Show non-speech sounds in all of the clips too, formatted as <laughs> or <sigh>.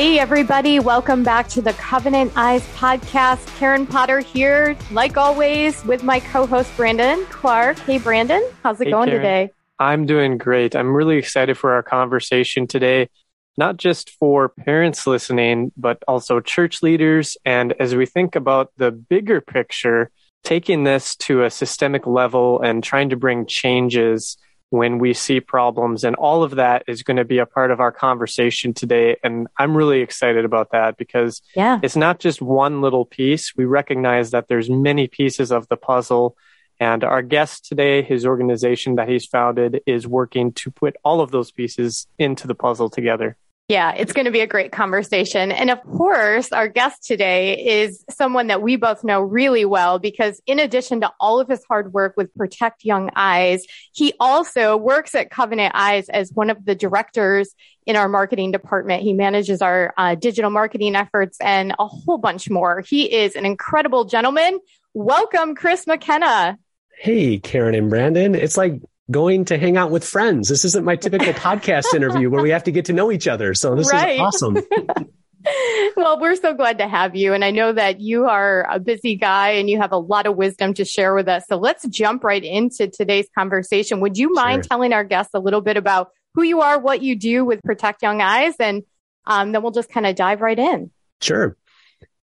Hey, everybody. Welcome back to the Covenant Eyes podcast. Karen Potter here, like always, with my co host, Brandon Clark. Hey, Brandon. How's it hey, going Karen. today? I'm doing great. I'm really excited for our conversation today, not just for parents listening, but also church leaders. And as we think about the bigger picture, taking this to a systemic level and trying to bring changes when we see problems. And all of that is going to be a part of our conversation today. And I'm really excited about that because yeah. it's not just one little piece. We recognize that there's many pieces of the puzzle. And our guest today, his organization that he's founded, is working to put all of those pieces into the puzzle together. Yeah, it's going to be a great conversation. And of course, our guest today is someone that we both know really well because in addition to all of his hard work with Protect Young Eyes, he also works at Covenant Eyes as one of the directors in our marketing department. He manages our uh, digital marketing efforts and a whole bunch more. He is an incredible gentleman. Welcome, Chris McKenna. Hey, Karen and Brandon. It's like going to hang out with friends. This isn't my typical <laughs> podcast interview where we have to get to know each other. So this right. is awesome. <laughs> well, we're so glad to have you. And I know that you are a busy guy and you have a lot of wisdom to share with us. So let's jump right into today's conversation. Would you mind sure. telling our guests a little bit about who you are, what you do with Protect Young Eyes, and um, then we'll just kind of dive right in. Sure.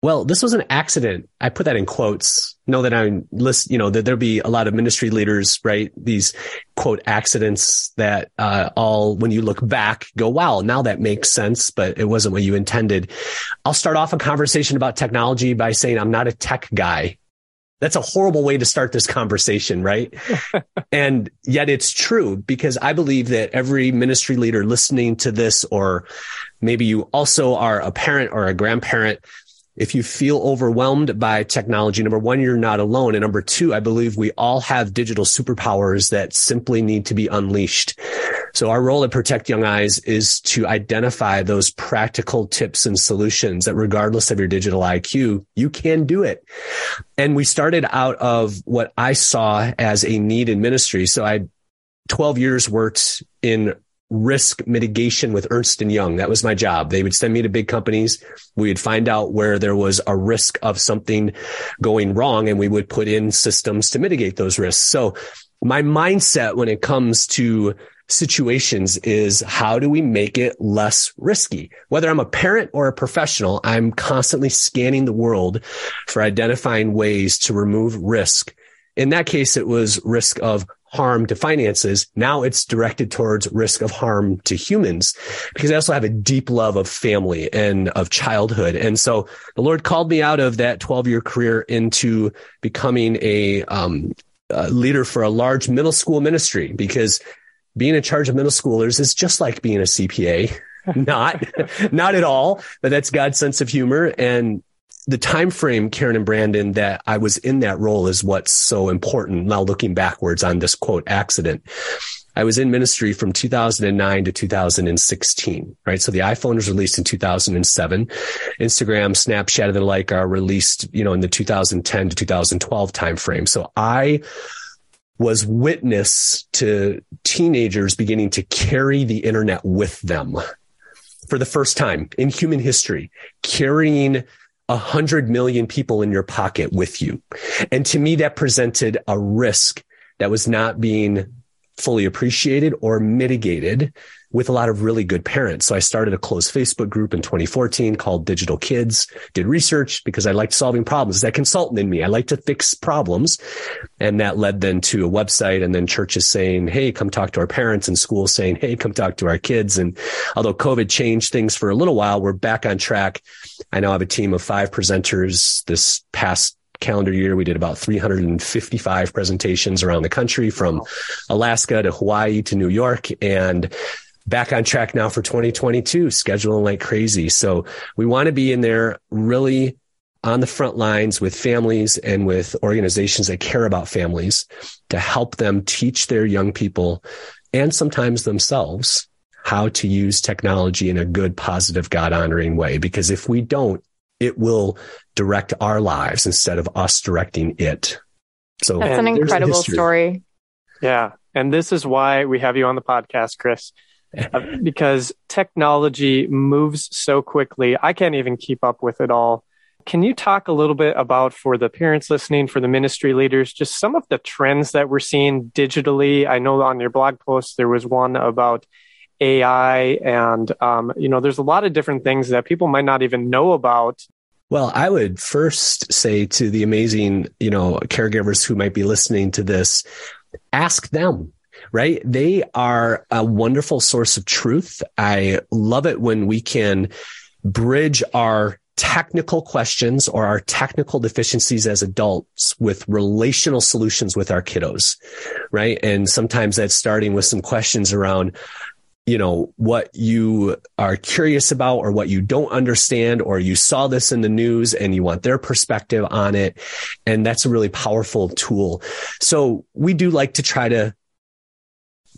Well, this was an accident. I put that in quotes. Know that I'm list, you know, that there'll be a lot of ministry leaders, right? These quote accidents that, uh, all, when you look back, go, wow, now that makes sense, but it wasn't what you intended. I'll start off a conversation about technology by saying I'm not a tech guy. That's a horrible way to start this conversation, right? <laughs> and yet it's true because I believe that every ministry leader listening to this, or maybe you also are a parent or a grandparent if you feel overwhelmed by technology, number one, you're not alone. And number two, I believe we all have digital superpowers that simply need to be unleashed. So our role at Protect Young Eyes is to identify those practical tips and solutions that regardless of your digital IQ, you can do it. And we started out of what I saw as a need in ministry. So I 12 years worked in risk mitigation with Ernst and Young. That was my job. They would send me to big companies. We would find out where there was a risk of something going wrong and we would put in systems to mitigate those risks. So my mindset when it comes to situations is how do we make it less risky? Whether I'm a parent or a professional, I'm constantly scanning the world for identifying ways to remove risk. In that case, it was risk of harm to finances. Now it's directed towards risk of harm to humans because I also have a deep love of family and of childhood. And so the Lord called me out of that 12 year career into becoming a, um, a leader for a large middle school ministry because being in charge of middle schoolers is just like being a CPA. <laughs> not, <laughs> not at all, but that's God's sense of humor. And the time frame, Karen and Brandon, that I was in that role is what's so important. Now looking backwards on this quote accident. I was in ministry from 2009 to 2016, right? So the iPhone was released in 2007. Instagram, Snapchat, and the like are released, you know, in the 2010 to 2012 timeframe. So I was witness to teenagers beginning to carry the internet with them for the first time in human history, carrying a hundred million people in your pocket with you. And to me, that presented a risk that was not being fully appreciated or mitigated with a lot of really good parents. So I started a closed Facebook group in 2014 called Digital Kids, did research because I liked solving problems. Is that consultant in me, I like to fix problems. And that led then to a website and then churches saying, Hey, come talk to our parents and schools saying, Hey, come talk to our kids. And although COVID changed things for a little while, we're back on track. I now have a team of five presenters this past calendar year, we did about 355 presentations around the country from Alaska to Hawaii to New York. And back on track now for 2022, scheduling like crazy. So we want to be in there really on the front lines with families and with organizations that care about families to help them teach their young people and sometimes themselves how to use technology in a good, positive, God honoring way. Because if we don't, it will direct our lives instead of us directing it. So that's an incredible story. Yeah. And this is why we have you on the podcast, Chris because technology moves so quickly. I can't even keep up with it all. Can you talk a little bit about, for the parents listening, for the ministry leaders, just some of the trends that we're seeing digitally? I know on your blog post there was one about AI, and um, you know, there's a lot of different things that people might not even know about. Well, I would first say to the amazing, you know, caregivers who might be listening to this, ask them right? They are a wonderful source of truth. I love it when we can bridge our technical questions or our technical deficiencies as adults with relational solutions with our kiddos, right? And sometimes that's starting with some questions around, you know, what you are curious about or what you don't understand, or you saw this in the news and you want their perspective on it. And that's a really powerful tool. So we do like to try to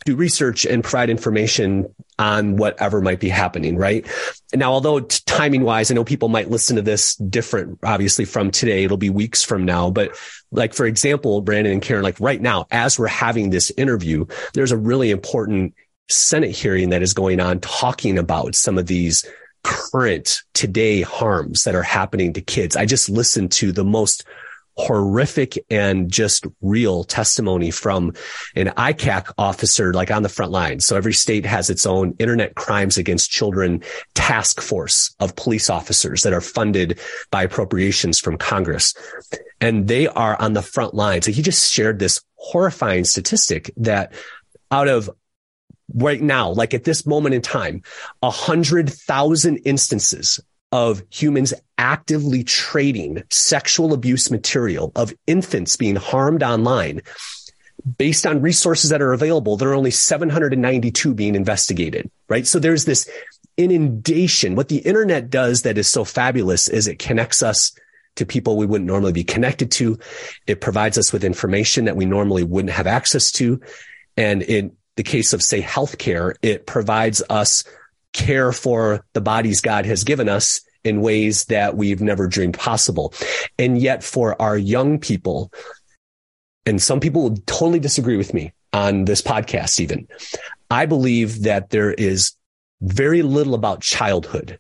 do research and provide information on whatever might be happening, right? Now, although timing wise, I know people might listen to this different, obviously from today, it'll be weeks from now, but like, for example, Brandon and Karen, like right now, as we're having this interview, there's a really important Senate hearing that is going on talking about some of these current today harms that are happening to kids. I just listened to the most horrific and just real testimony from an ICAC officer, like on the front line. So every state has its own internet crimes against children task force of police officers that are funded by appropriations from Congress. And they are on the front line. So he just shared this horrifying statistic that out of right now, like at this moment in time, a hundred thousand instances of humans actively trading sexual abuse material of infants being harmed online based on resources that are available, there are only 792 being investigated, right? So there's this inundation. What the internet does that is so fabulous is it connects us to people we wouldn't normally be connected to. It provides us with information that we normally wouldn't have access to. And in the case of say healthcare, it provides us care for the bodies God has given us in ways that we've never dreamed possible. And yet for our young people, and some people will totally disagree with me on this podcast, even, I believe that there is very little about childhood,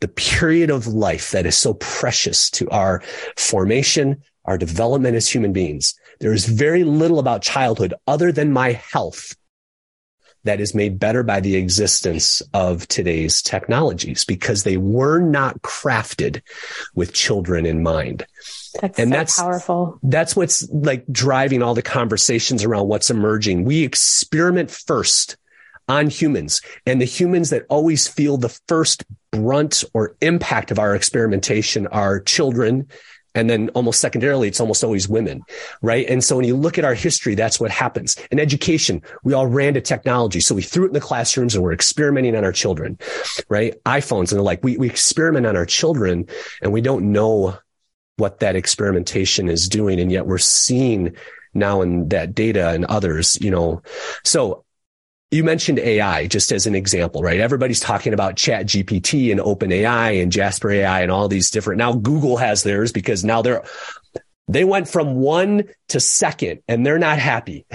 the period of life that is so precious to our formation, our development as human beings. There is very little about childhood other than my health that is made better by the existence of today's technologies because they were not crafted with children in mind. That's and so that's powerful. That's what's like driving all the conversations around what's emerging. We experiment first on humans and the humans that always feel the first brunt or impact of our experimentation are children and then almost secondarily, it's almost always women, right? And so when you look at our history, that's what happens. In education, we all ran to technology. So we threw it in the classrooms and we're experimenting on our children, right? iPhones and the like, we, we experiment on our children and we don't know what that experimentation is doing. And yet we're seeing now in that data and others, you know, so you mentioned AI just as an example, right? Everybody's talking about chat GPT and open AI and Jasper AI and all these different. Now Google has theirs because now they're, they went from one to second and they're not happy.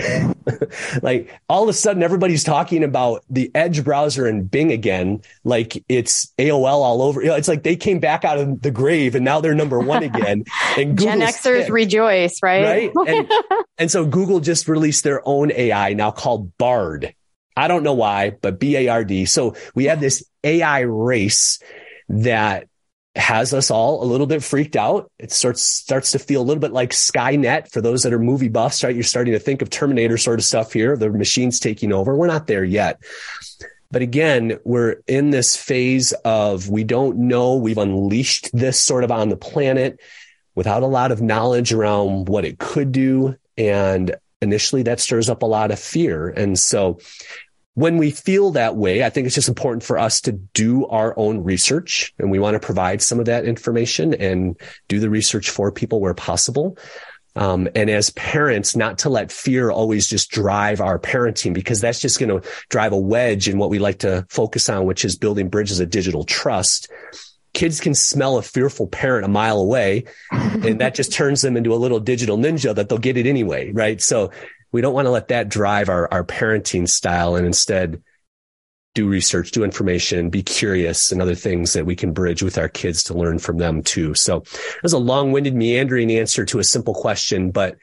<laughs> like all of a sudden everybody's talking about the Edge browser and Bing again. Like it's AOL all over. It's like they came back out of the grave and now they're number one again. <laughs> And Gen Xers rejoice, right? Right. And, <laughs> and so Google just released their own AI now called Bard. I don't know why, but B A R D. So we have this AI race that has us all a little bit freaked out. It starts starts to feel a little bit like Skynet for those that are movie buffs, right? You're starting to think of Terminator sort of stuff here, the machines taking over. We're not there yet. But again, we're in this phase of we don't know. We've unleashed this sort of on the planet without a lot of knowledge around what it could do. And initially that stirs up a lot of fear. And so when we feel that way, I think it's just important for us to do our own research and we want to provide some of that information and do the research for people where possible. Um, and as parents, not to let fear always just drive our parenting because that's just going to drive a wedge in what we like to focus on, which is building bridges of digital trust kids can smell a fearful parent a mile away <laughs> and that just turns them into a little digital ninja that they'll get it anyway. Right. So we don't want to let that drive our, our parenting style and instead do research, do information, be curious and other things that we can bridge with our kids to learn from them too. So it was a long winded meandering answer to a simple question, but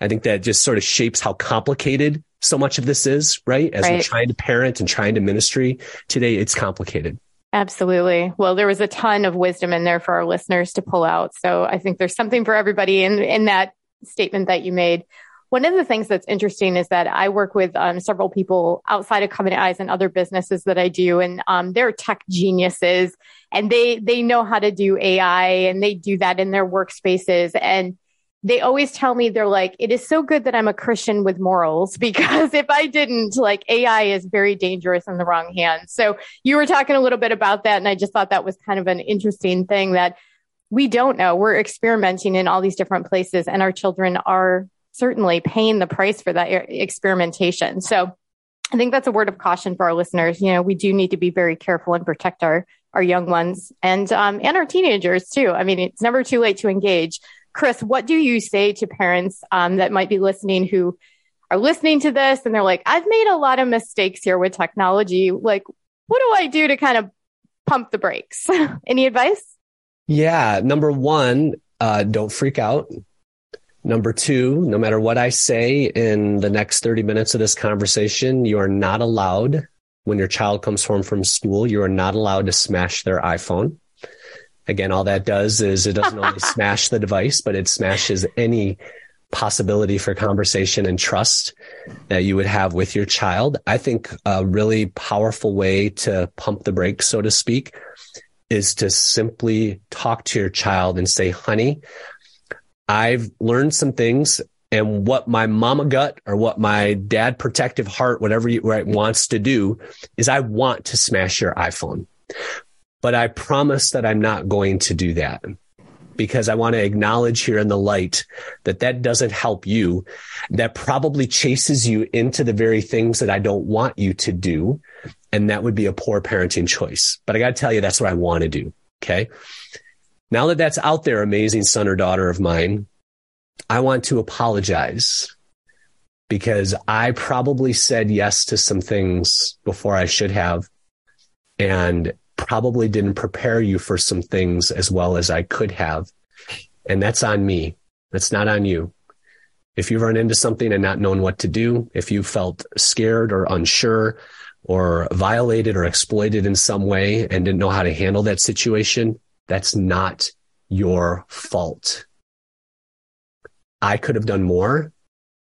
I think that just sort of shapes how complicated so much of this is, right? As right. we're trying to parent and trying to ministry today, it's complicated. Absolutely. Well, there was a ton of wisdom in there for our listeners to pull out. So I think there's something for everybody in, in that statement that you made. One of the things that's interesting is that I work with um, several people outside of Covenant Eyes and other businesses that I do, and um, they're tech geniuses, and they they know how to do AI, and they do that in their workspaces. And they always tell me they're like, it is so good that I'm a Christian with morals <laughs> because if I didn't, like AI is very dangerous in the wrong hands. So you were talking a little bit about that. And I just thought that was kind of an interesting thing that we don't know. We're experimenting in all these different places and our children are certainly paying the price for that experimentation. So I think that's a word of caution for our listeners. You know, we do need to be very careful and protect our, our young ones and, um, and our teenagers too. I mean, it's never too late to engage Chris, what do you say to parents um, that might be listening who are listening to this and they're like, I've made a lot of mistakes here with technology. Like, what do I do to kind of pump the brakes? <laughs> Any advice? Yeah. Number one, uh, don't freak out. Number two, no matter what I say in the next 30 minutes of this conversation, you are not allowed when your child comes home from school, you are not allowed to smash their iPhone. Again, all that does is it doesn't only <laughs> smash the device, but it smashes any possibility for conversation and trust that you would have with your child. I think a really powerful way to pump the brakes, so to speak, is to simply talk to your child and say, honey, I've learned some things and what my mama gut or what my dad protective heart, whatever you right, wants to do is I want to smash your iPhone. But I promise that I'm not going to do that because I want to acknowledge here in the light that that doesn't help you. That probably chases you into the very things that I don't want you to do. And that would be a poor parenting choice. But I got to tell you, that's what I want to do. Okay. Now that that's out there, amazing son or daughter of mine, I want to apologize because I probably said yes to some things before I should have. And probably didn't prepare you for some things as well as I could have. And that's on me. That's not on you. If you've run into something and not known what to do, if you felt scared or unsure or violated or exploited in some way and didn't know how to handle that situation, that's not your fault. I could have done more.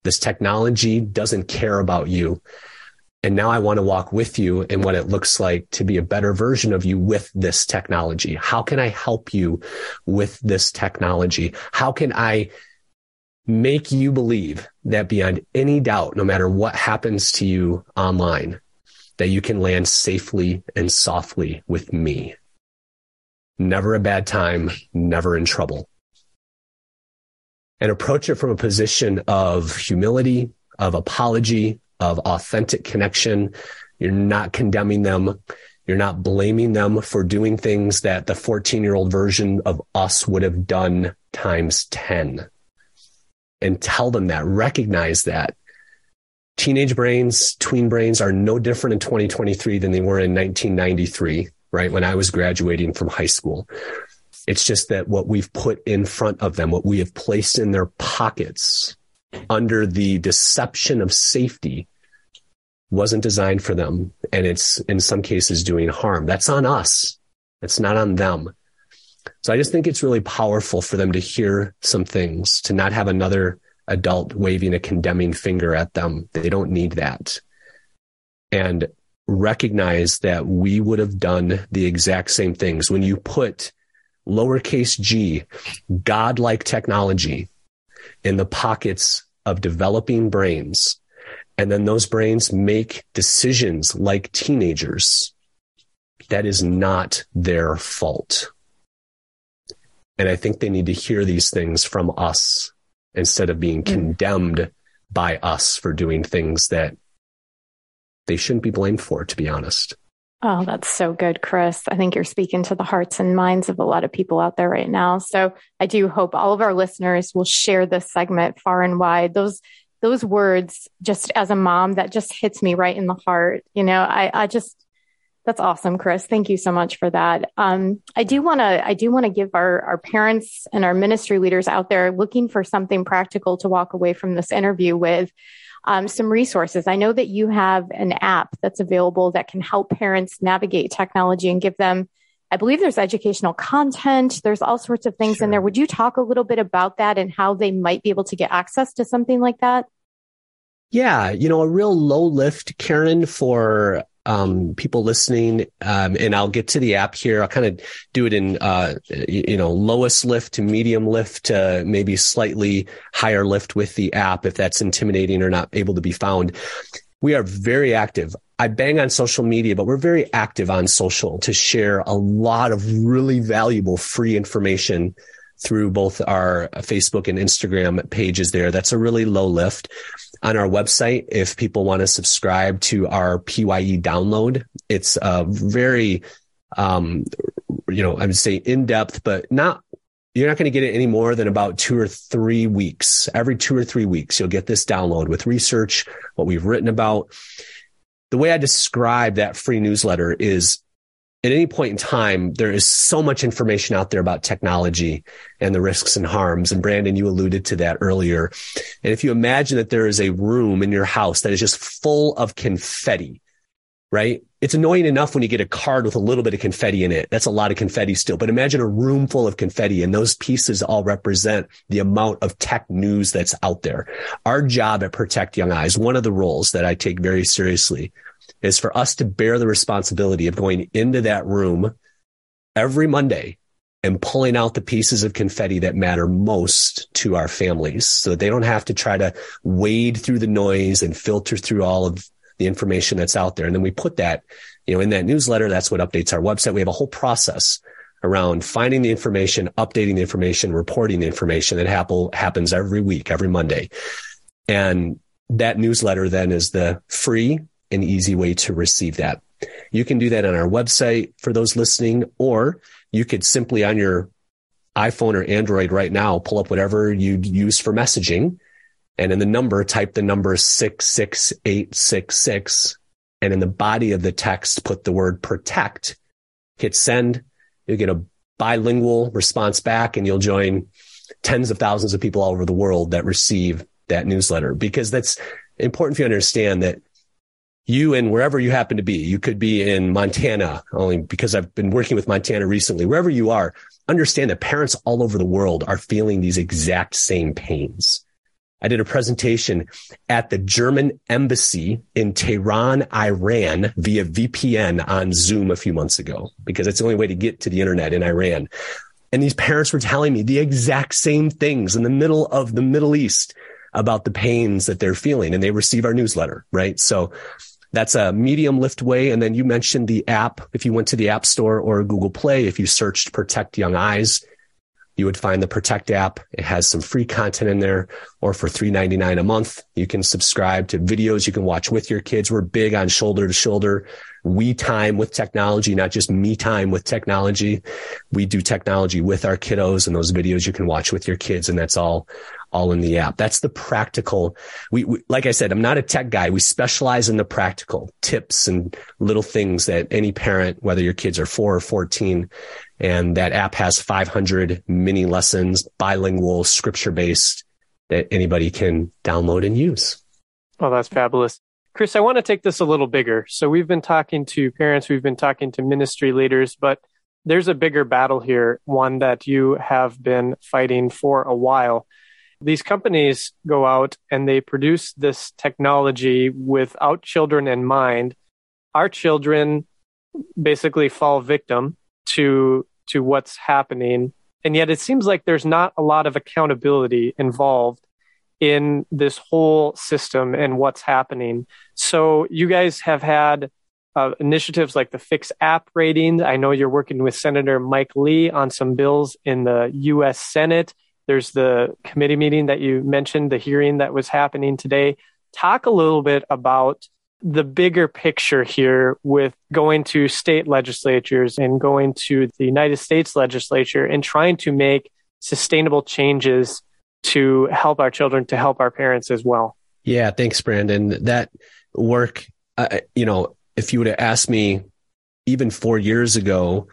This technology doesn't care about you. And now I want to walk with you in what it looks like to be a better version of you with this technology. How can I help you with this technology? How can I make you believe that beyond any doubt, no matter what happens to you online, that you can land safely and softly with me? Never a bad time, never in trouble. And approach it from a position of humility, of apology, of authentic connection. You're not condemning them. You're not blaming them for doing things that the 14 year old version of us would have done times 10. And tell them that, recognize that. Teenage brains, tween brains are no different in 2023 than they were in 1993, right? When I was graduating from high school. It's just that what we've put in front of them, what we have placed in their pockets under the deception of safety wasn't designed for them. And it's in some cases doing harm. That's on us. It's not on them. So I just think it's really powerful for them to hear some things, to not have another adult waving a condemning finger at them. They don't need that. And recognize that we would have done the exact same things. When you put lowercase g, godlike technology in the pockets of developing brains, and then those brains make decisions like teenagers. That is not their fault. And I think they need to hear these things from us instead of being mm. condemned by us for doing things that they shouldn't be blamed for, to be honest. Oh, that's so good, Chris. I think you're speaking to the hearts and minds of a lot of people out there right now. So I do hope all of our listeners will share this segment far and wide. Those those words just as a mom that just hits me right in the heart you know i i just That's awesome, Chris. Thank you so much for that. Um, I do want to, I do want to give our, our parents and our ministry leaders out there looking for something practical to walk away from this interview with. Um, some resources. I know that you have an app that's available that can help parents navigate technology and give them, I believe there's educational content. There's all sorts of things sure. in there. Would you talk a little bit about that and how they might be able to get access to something like that? Yeah, you know, a real low lift, Karen, for um, people listening, um, and I'll get to the app here. I'll kind of do it in, uh, you know, lowest lift to medium lift to maybe slightly higher lift with the app if that's intimidating or not able to be found. We are very active. I bang on social media, but we're very active on social to share a lot of really valuable free information through both our Facebook and Instagram pages there. That's a really low lift on our website. If people want to subscribe to our PYE download, it's a very, um, you know, I would say in depth, but not you're not going to get it any more than about two or three weeks. Every two or three weeks, you'll get this download with research, what we've written about. The way I describe that free newsletter is at any point in time, there is so much information out there about technology and the risks and harms. And Brandon, you alluded to that earlier. And if you imagine that there is a room in your house that is just full of confetti, right? It's annoying enough when you get a card with a little bit of confetti in it. That's a lot of confetti still, but imagine a room full of confetti and those pieces all represent the amount of tech news that's out there. Our job at Protect Young Eyes, one of the roles that I take very seriously is for us to bear the responsibility of going into that room every Monday and pulling out the pieces of confetti that matter most to our families so that they don't have to try to wade through the noise and filter through all of the information that's out there. And then we put that, you know, in that newsletter. That's what updates our website. We have a whole process around finding the information, updating the information, reporting the information that happen, happens every week, every Monday. And that newsletter then is the free an easy way to receive that. You can do that on our website for those listening, or you could simply on your iPhone or Android right now, pull up whatever you'd use for messaging. And in the number, type the number 66866. And in the body of the text, put the word protect, hit send. You'll get a bilingual response back and you'll join tens of thousands of people all over the world that receive that newsletter because that's important for you to understand that you and wherever you happen to be, you could be in Montana, only because I've been working with Montana recently, wherever you are, understand that parents all over the world are feeling these exact same pains. I did a presentation at the German embassy in Tehran, Iran via VPN on Zoom a few months ago, because it's the only way to get to the internet in Iran. And these parents were telling me the exact same things in the middle of the Middle East about the pains that they're feeling and they receive our newsletter, right? So that's a medium lift way. And then you mentioned the app. If you went to the App Store or Google Play, if you searched Protect Young Eyes, you would find the Protect app. It has some free content in there, or for $3.99 a month, you can subscribe to videos you can watch with your kids. We're big on shoulder to shoulder we time with technology, not just me time with technology. We do technology with our kiddos and those videos you can watch with your kids. And that's all, all in the app. That's the practical. We, we, like I said, I'm not a tech guy. We specialize in the practical tips and little things that any parent, whether your kids are four or 14, and that app has 500 mini lessons, bilingual, scripture based that anybody can download and use. Well, that's fabulous. Chris, I want to take this a little bigger. So we've been talking to parents, we've been talking to ministry leaders, but there's a bigger battle here, one that you have been fighting for a while. These companies go out and they produce this technology without children in mind. Our children basically fall victim to to what's happening. And yet it seems like there's not a lot of accountability involved in this whole system and what's happening. So you guys have had uh, initiatives like the Fix app rating. I know you're working with Senator Mike Lee on some bills in the U.S. Senate. There's the committee meeting that you mentioned, the hearing that was happening today. Talk a little bit about the bigger picture here with going to state legislatures and going to the United States legislature and trying to make sustainable changes to help our children, to help our parents as well. Yeah, thanks, Brandon. That work, uh, you know, if you would have asked me even four years ago,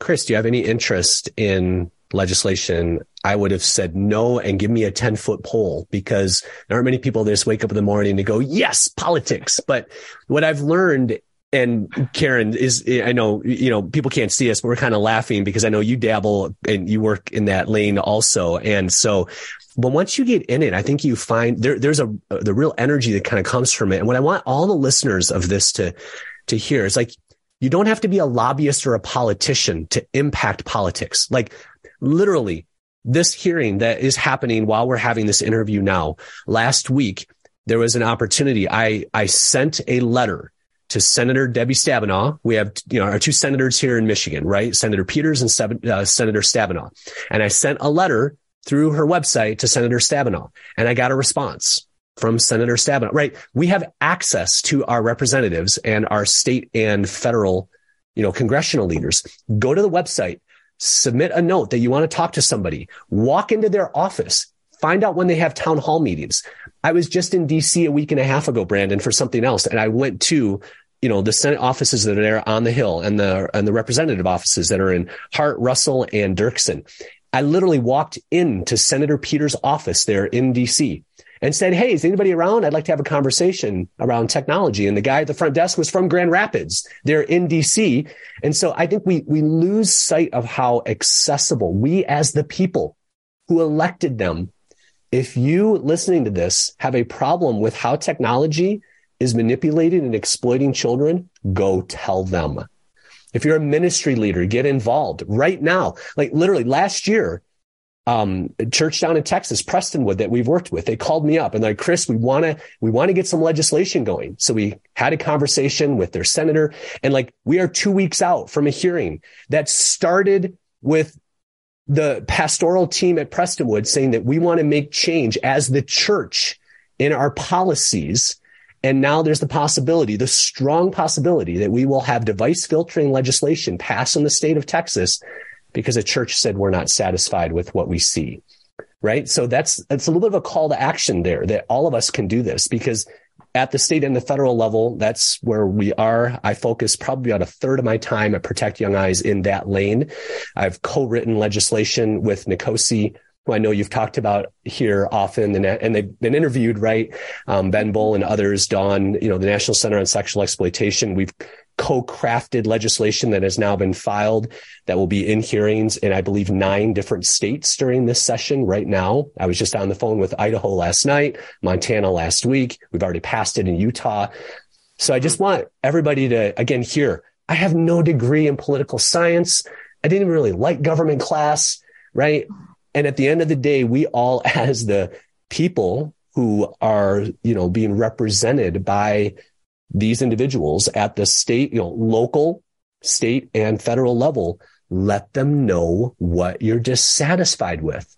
Chris, do you have any interest in legislation? I would have said no and give me a 10 foot pole because there aren't many people that just wake up in the morning and go, yes, politics. But what I've learned and Karen is, I know, you know, people can't see us, but we're kind of laughing because I know you dabble and you work in that lane also. And so, but once you get in it, I think you find there, there's a, the real energy that kind of comes from it. And what I want all the listeners of this to, to hear is like, you don't have to be a lobbyist or a politician to impact politics. Like literally this hearing that is happening while we're having this interview now, last week, there was an opportunity. I, I sent a letter to Senator Debbie Stabenow. We have, you know, our two senators here in Michigan, right? Senator Peters and uh, Senator Stabenow. And I sent a letter through her website to Senator Stabenow and I got a response from Senator Stabenow, right? We have access to our representatives and our state and federal, you know, congressional leaders. Go to the website, submit a note that you want to talk to somebody, walk into their office, find out when they have town hall meetings. I was just in DC a week and a half ago, Brandon, for something else. And I went to, you know, the Senate offices that are there on the Hill and the, and the representative offices that are in Hart, Russell, and Dirksen. I literally walked into Senator Peters' office there in DC and said, Hey, is anybody around? I'd like to have a conversation around technology. And the guy at the front desk was from Grand Rapids. They're in DC. And so I think we, we lose sight of how accessible we as the people who elected them. If you listening to this have a problem with how technology is manipulating and exploiting children, go tell them. If you're a ministry leader, get involved right now. Like literally last year, um, church down in Texas, Prestonwood, that we've worked with. They called me up and like, Chris, we want to, we want to get some legislation going. So we had a conversation with their senator and like, we are two weeks out from a hearing that started with the pastoral team at Prestonwood saying that we want to make change as the church in our policies. And now there's the possibility, the strong possibility that we will have device filtering legislation pass in the state of Texas because a church said we're not satisfied with what we see. Right. So that's, it's a little bit of a call to action there that all of us can do this because at the state and the federal level, that's where we are. I focus probably on a third of my time at Protect Young Eyes in that lane. I've co-written legislation with NCOSE, who I know you've talked about here often and, and they've been interviewed, right? Um, ben Bull and others, Dawn, you know, the National Center on Sexual Exploitation. We've co-crafted legislation that has now been filed that will be in hearings in, I believe, nine different states during this session right now. I was just on the phone with Idaho last night, Montana last week. We've already passed it in Utah. So I just want everybody to, again, hear, I have no degree in political science. I didn't really like government class, right? And at the end of the day, we all, <laughs> as the people who are, you know, being represented by these individuals at the state, you know, local, state and federal level, let them know what you're dissatisfied with.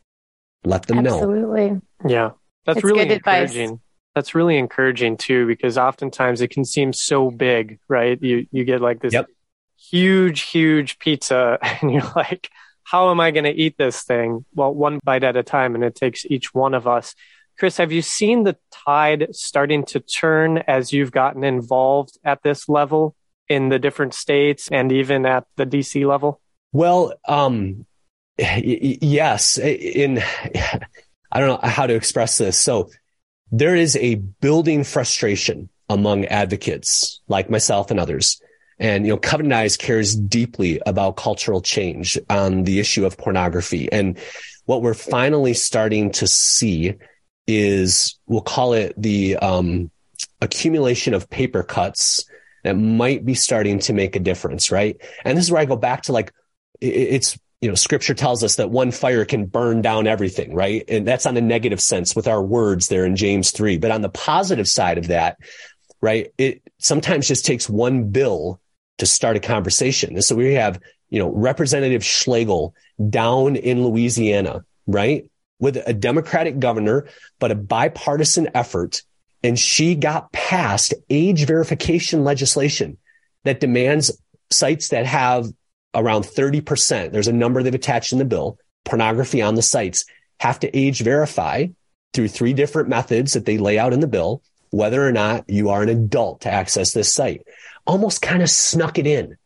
Let them Absolutely. know. Absolutely. Yeah. That's it's really encouraging. Advice. That's really encouraging too, because oftentimes it can seem so big, right? You, you get like this yep. huge, huge pizza <laughs> and you're like, how am I going to eat this thing? Well, one bite at a time and it takes each one of us Chris, have you seen the tide starting to turn as you've gotten involved at this level in the different states and even at the DC level? Well, um, y- yes. In <laughs> I don't know how to express this. So there is a building frustration among advocates like myself and others. And, you know, Covenant Eyes cares deeply about cultural change on the issue of pornography. And what we're finally starting to see is we'll call it the um, accumulation of paper cuts that might be starting to make a difference, right? And this is where I go back to like it's you know scripture tells us that one fire can burn down everything, right? And that's on the negative sense with our words there in James three, but on the positive side of that, right? It sometimes just takes one bill to start a conversation. And so we have you know Representative Schlegel down in Louisiana, right? With a Democratic governor, but a bipartisan effort. And she got passed age verification legislation that demands sites that have around 30%. There's a number they've attached in the bill, pornography on the sites have to age verify through three different methods that they lay out in the bill, whether or not you are an adult to access this site. Almost kind of snuck it in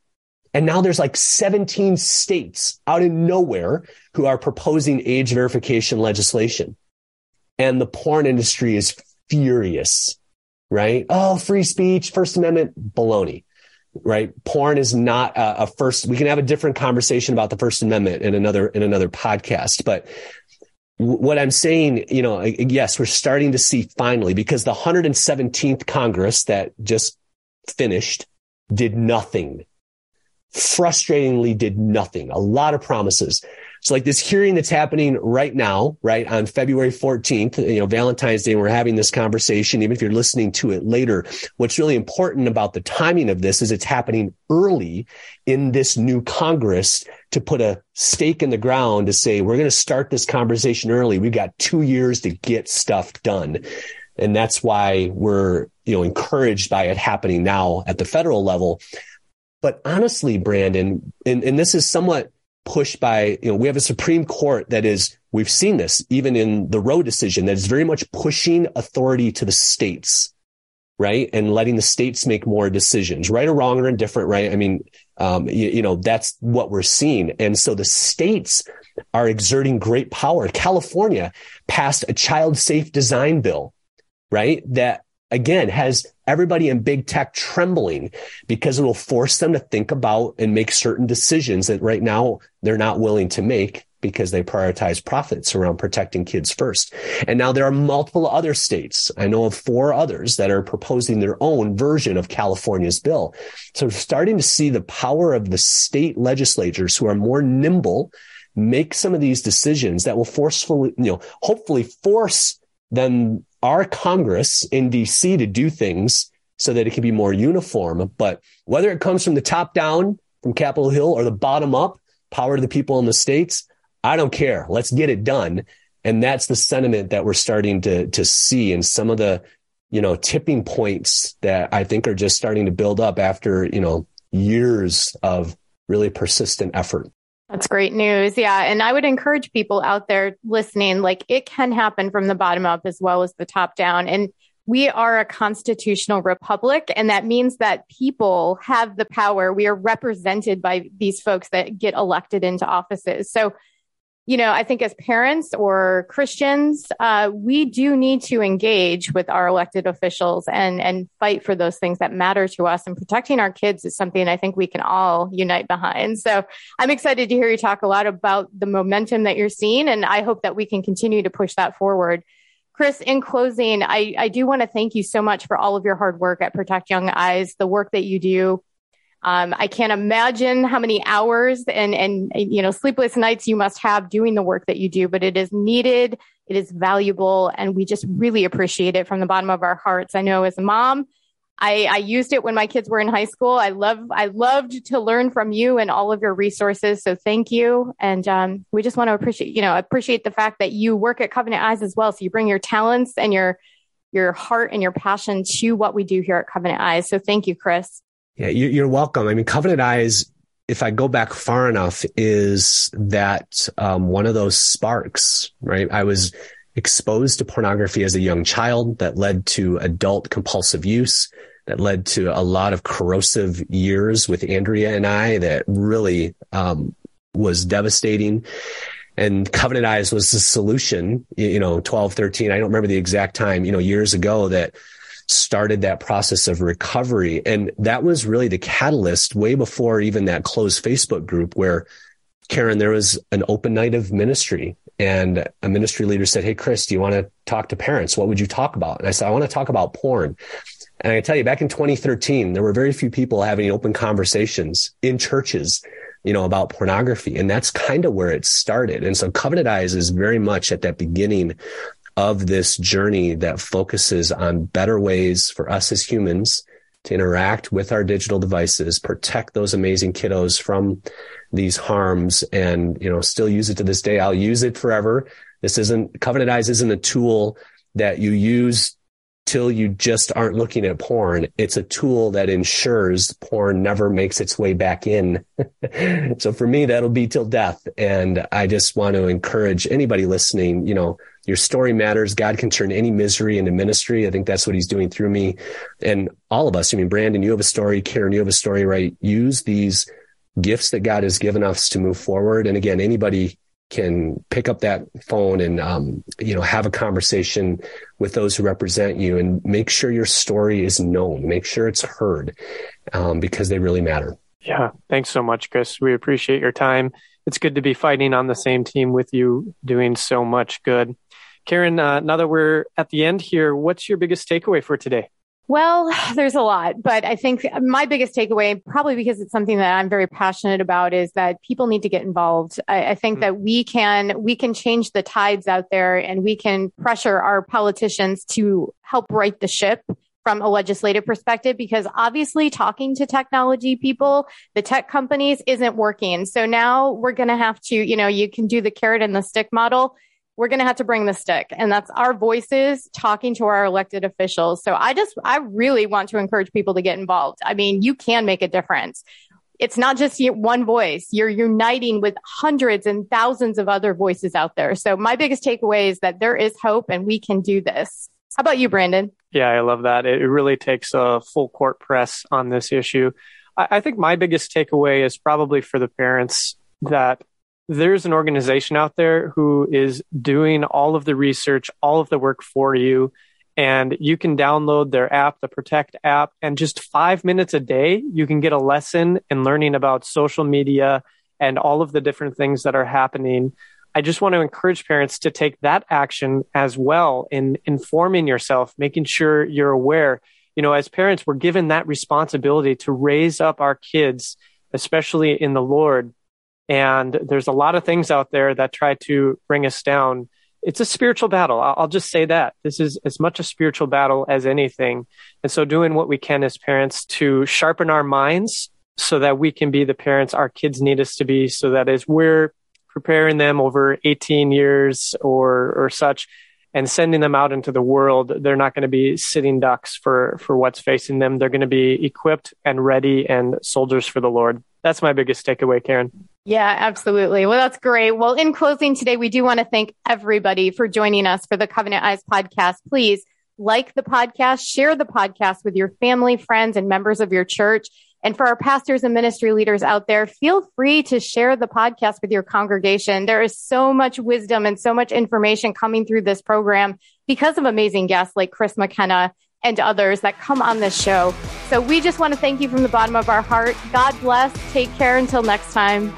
And now there's like 17 states out in nowhere who are proposing age verification legislation. And the porn industry is furious, right? Oh, free speech, First Amendment, baloney, right? Porn is not a, a first. We can have a different conversation about the First Amendment in another, in another podcast, but what I'm saying, you know, yes, we're starting to see finally because the 117th Congress that just finished did nothing frustratingly did nothing. A lot of promises. So like this hearing that's happening right now, right on February 14th, you know, Valentine's Day, we're having this conversation. Even if you're listening to it later, what's really important about the timing of this is it's happening early in this new Congress to put a stake in the ground to say, we're going to start this conversation early. We've got two years to get stuff done. And that's why we're, you know, encouraged by it happening now at the federal level. But honestly, Brandon, and, and this is somewhat pushed by, you know, we have a Supreme Court that is, we've seen this even in the Roe decision that is very much pushing authority to the states, right? And letting the states make more decisions, right or wrong or indifferent, right? I mean, um, you, you know, that's what we're seeing. And so the states are exerting great power. California passed a child safe design bill, right? That again has everybody in big tech trembling because it will force them to think about and make certain decisions that right now they're not willing to make because they prioritize profits around protecting kids first. And now there are multiple other states. I know of four others that are proposing their own version of California's bill. So starting to see the power of the state legislatures who are more nimble make some of these decisions that will forcefully, you know, hopefully force them our Congress in DC to do things so that it can be more uniform. But whether it comes from the top down from Capitol Hill or the bottom up, power to the people in the states, I don't care. Let's get it done. And that's the sentiment that we're starting to, to see in some of the, you know, tipping points that I think are just starting to build up after, you know, years of really persistent effort. That's great news. Yeah. And I would encourage people out there listening, like it can happen from the bottom up as well as the top down. And we are a constitutional republic. And that means that people have the power. We are represented by these folks that get elected into offices. So you know, I think as parents or Christians, uh, we do need to engage with our elected officials and and fight for those things that matter to us. And protecting our kids is something I think we can all unite behind. So I'm excited to hear you talk a lot about the momentum that you're seeing, and I hope that we can continue to push that forward. Chris, in closing, I, I do want to thank you so much for all of your hard work at Protect Young Eyes, the work that you do um, I can't imagine how many hours and, and, you know, sleepless nights you must have doing the work that you do, but it is needed. It is valuable. And we just really appreciate it from the bottom of our hearts. I know as a mom, I, I used it when my kids were in high school. I love, I loved to learn from you and all of your resources. So thank you. And, um, we just want to appreciate, you know, appreciate the fact that you work at Covenant Eyes as well. So you bring your talents and your, your heart and your passion to what we do here at Covenant Eyes. So thank you, Chris. Yeah, you're welcome. I mean, Covenant Eyes, if I go back far enough, is that um, one of those sparks, right? I was exposed to pornography as a young child that led to adult compulsive use, that led to a lot of corrosive years with Andrea and I that really um, was devastating. And Covenant Eyes was the solution, you know, 12, 13, I don't remember the exact time, you know, years ago that started that process of recovery. And that was really the catalyst way before even that closed Facebook group where Karen, there was an open night of ministry and a ministry leader said, Hey, Chris, do you want to talk to parents? What would you talk about? And I said, I want to talk about porn. And I tell you, back in 2013, there were very few people having open conversations in churches, you know, about pornography. And that's kind of where it started. And so Covenant Eyes is very much at that beginning of this journey that focuses on better ways for us as humans to interact with our digital devices, protect those amazing kiddos from these harms and, you know, still use it to this day. I'll use it forever. This isn't Covenant Eyes isn't a tool that you use till you just aren't looking at porn. It's a tool that ensures porn never makes its way back in. <laughs> so for me, that'll be till death. And I just want to encourage anybody listening, you know, your story matters. God can turn any misery into ministry. I think that's what he's doing through me and all of us. I mean, Brandon, you have a story. Karen, you have a story, right? Use these gifts that God has given us to move forward. And again, anybody can pick up that phone and um, you know have a conversation with those who represent you and make sure your story is known make sure it's heard um, because they really matter yeah thanks so much chris we appreciate your time it's good to be fighting on the same team with you doing so much good karen uh, now that we're at the end here what's your biggest takeaway for today well, <laughs> there's a lot, but I think my biggest takeaway, probably because it's something that I'm very passionate about, is that people need to get involved. I, I think mm-hmm. that we can, we can change the tides out there and we can pressure our politicians to help right the ship from a legislative perspective because obviously talking to technology people, the tech companies isn't working. So now we're going to have to, you know, you can do the carrot and the stick model we're going to have to bring the stick and that's our voices talking to our elected officials. So I just, I really want to encourage people to get involved. I mean, you can make a difference. It's not just one voice. You're uniting with hundreds and thousands of other voices out there. So my biggest takeaway is that there is hope and we can do this. How about you, Brandon? Yeah, I love that. It really takes a full court press on this issue. I think my biggest takeaway is probably for the parents that there's an organization out there who is doing all of the research, all of the work for you. And you can download their app, the Protect app, and just five minutes a day, you can get a lesson in learning about social media and all of the different things that are happening. I just want to encourage parents to take that action as well in informing yourself, making sure you're aware. You know, as parents, we're given that responsibility to raise up our kids, especially in the Lord, and there's a lot of things out there that try to bring us down. It's a spiritual battle. I'll just say that. This is as much a spiritual battle as anything. And so doing what we can as parents to sharpen our minds so that we can be the parents our kids need us to be so that as we're preparing them over 18 years or or such and sending them out into the world they're not going to be sitting ducks for for what's facing them they're going to be equipped and ready and soldiers for the lord that's my biggest takeaway karen yeah, absolutely. Well, that's great. Well, in closing today, we do want to thank everybody for joining us for the Covenant Eyes podcast. Please like the podcast, share the podcast with your family, friends, and members of your church. And for our pastors and ministry leaders out there, feel free to share the podcast with your congregation. There is so much wisdom and so much information coming through this program because of amazing guests like Chris McKenna and others that come on this show. So we just want to thank you from the bottom of our heart. God bless. Take care until next time.